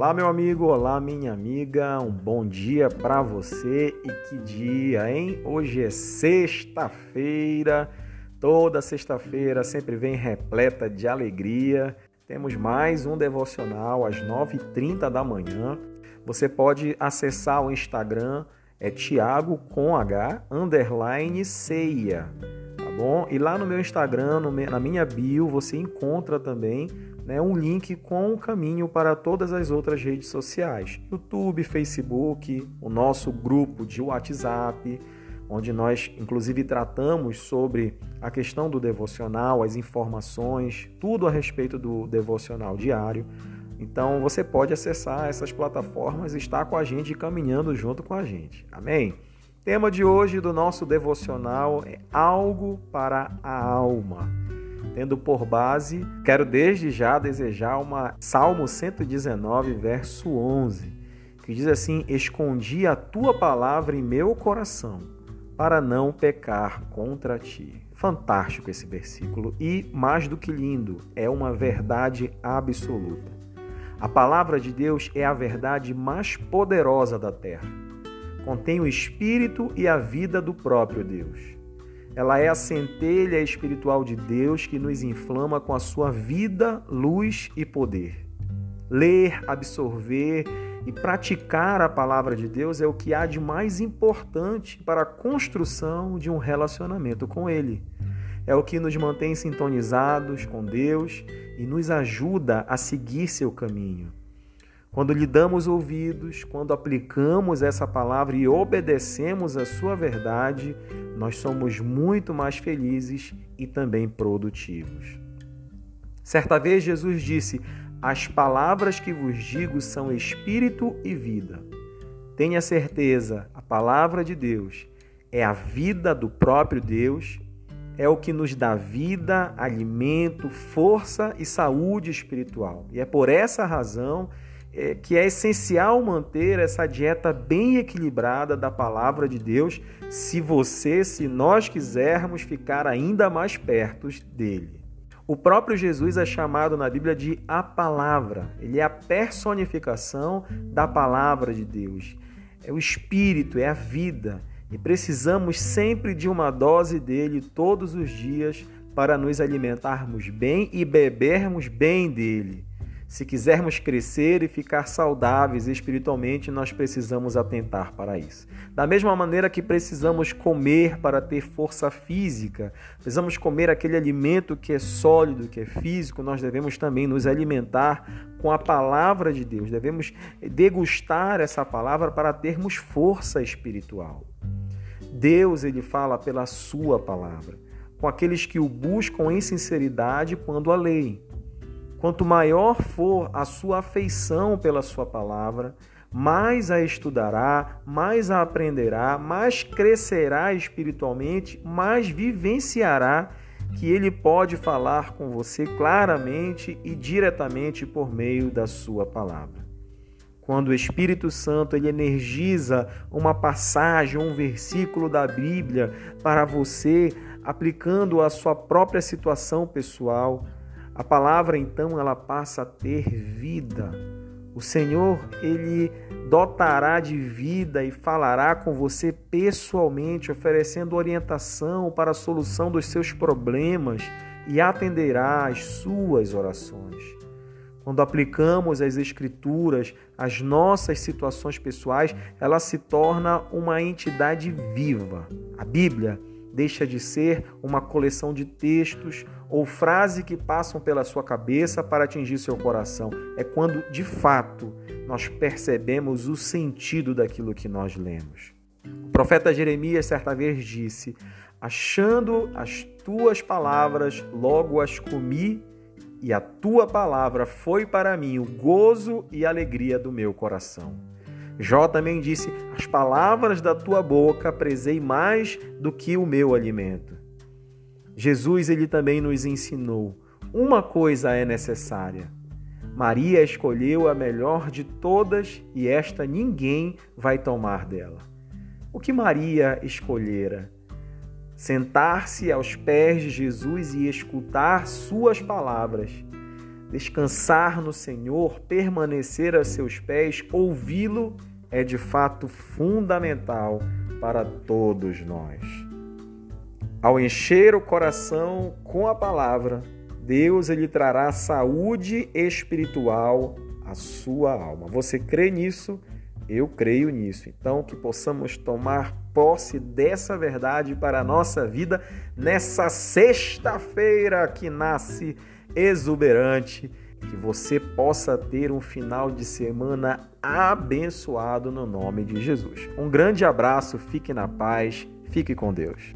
Olá, meu amigo, olá, minha amiga, um bom dia para você e que dia, hein? Hoje é sexta-feira, toda sexta-feira sempre vem repleta de alegria. Temos mais um devocional às 9h30 da manhã. Você pode acessar o Instagram, é Thiago com H, underline ceia, bom? E lá no meu Instagram, no, na minha bio, você encontra também né, um link com o caminho para todas as outras redes sociais: YouTube, Facebook, o nosso grupo de WhatsApp, onde nós inclusive tratamos sobre a questão do devocional, as informações, tudo a respeito do devocional diário. Então você pode acessar essas plataformas e estar com a gente caminhando junto com a gente. Amém? Tema de hoje do nosso devocional é algo para a alma tendo por base, quero desde já desejar uma Salmo 119, verso 11, que diz assim: Escondi a tua palavra em meu coração, para não pecar contra ti. Fantástico esse versículo e, mais do que lindo, é uma verdade absoluta. A palavra de Deus é a verdade mais poderosa da terra. Contém o espírito e a vida do próprio Deus. Ela é a centelha espiritual de Deus que nos inflama com a sua vida, luz e poder. Ler, absorver e praticar a palavra de Deus é o que há de mais importante para a construção de um relacionamento com Ele. É o que nos mantém sintonizados com Deus e nos ajuda a seguir seu caminho. Quando lhe damos ouvidos, quando aplicamos essa palavra e obedecemos a sua verdade, nós somos muito mais felizes e também produtivos. Certa vez Jesus disse: As palavras que vos digo são espírito e vida. Tenha certeza, a palavra de Deus é a vida do próprio Deus, é o que nos dá vida, alimento, força e saúde espiritual. E é por essa razão que é, que é essencial manter essa dieta bem equilibrada da palavra de Deus, se você, se nós quisermos ficar ainda mais perto dele. O próprio Jesus é chamado na Bíblia de a palavra. Ele é a personificação da palavra de Deus. É o espírito, é a vida. E precisamos sempre de uma dose dele todos os dias para nos alimentarmos bem e bebermos bem dele. Se quisermos crescer e ficar saudáveis espiritualmente, nós precisamos atentar para isso. Da mesma maneira que precisamos comer para ter força física, precisamos comer aquele alimento que é sólido, que é físico, nós devemos também nos alimentar com a palavra de Deus. Devemos degustar essa palavra para termos força espiritual. Deus, ele fala pela sua palavra, com aqueles que o buscam em sinceridade quando a leem. Quanto maior for a sua afeição pela sua palavra, mais a estudará, mais a aprenderá, mais crescerá espiritualmente, mais vivenciará que ele pode falar com você claramente e diretamente por meio da sua palavra. Quando o Espírito Santo ele energiza uma passagem, um versículo da Bíblia para você, aplicando a sua própria situação pessoal, a palavra então ela passa a ter vida. O Senhor ele dotará de vida e falará com você pessoalmente, oferecendo orientação para a solução dos seus problemas e atenderá às suas orações. Quando aplicamos as Escrituras às nossas situações pessoais, ela se torna uma entidade viva. A Bíblia deixa de ser uma coleção de textos ou frases que passam pela sua cabeça para atingir seu coração. É quando, de fato, nós percebemos o sentido daquilo que nós lemos. O profeta Jeremias certa vez disse: Achando as tuas palavras, logo as comi, e a tua palavra foi para mim o gozo e alegria do meu coração. Jó também disse: As palavras da tua boca prezei mais do que o meu alimento. Jesus ele também nos ensinou: uma coisa é necessária. Maria escolheu a melhor de todas e esta ninguém vai tomar dela. O que Maria escolhera? Sentar-se aos pés de Jesus e escutar suas palavras Descansar no Senhor, permanecer a seus pés, ouvi-lo é de fato fundamental para todos nós. Ao encher o coração com a palavra, Deus ele trará saúde espiritual à sua alma. Você crê nisso? Eu creio nisso. Então, que possamos tomar posse dessa verdade para a nossa vida nessa sexta-feira que nasce exuberante. Que você possa ter um final de semana abençoado no nome de Jesus. Um grande abraço, fique na paz, fique com Deus.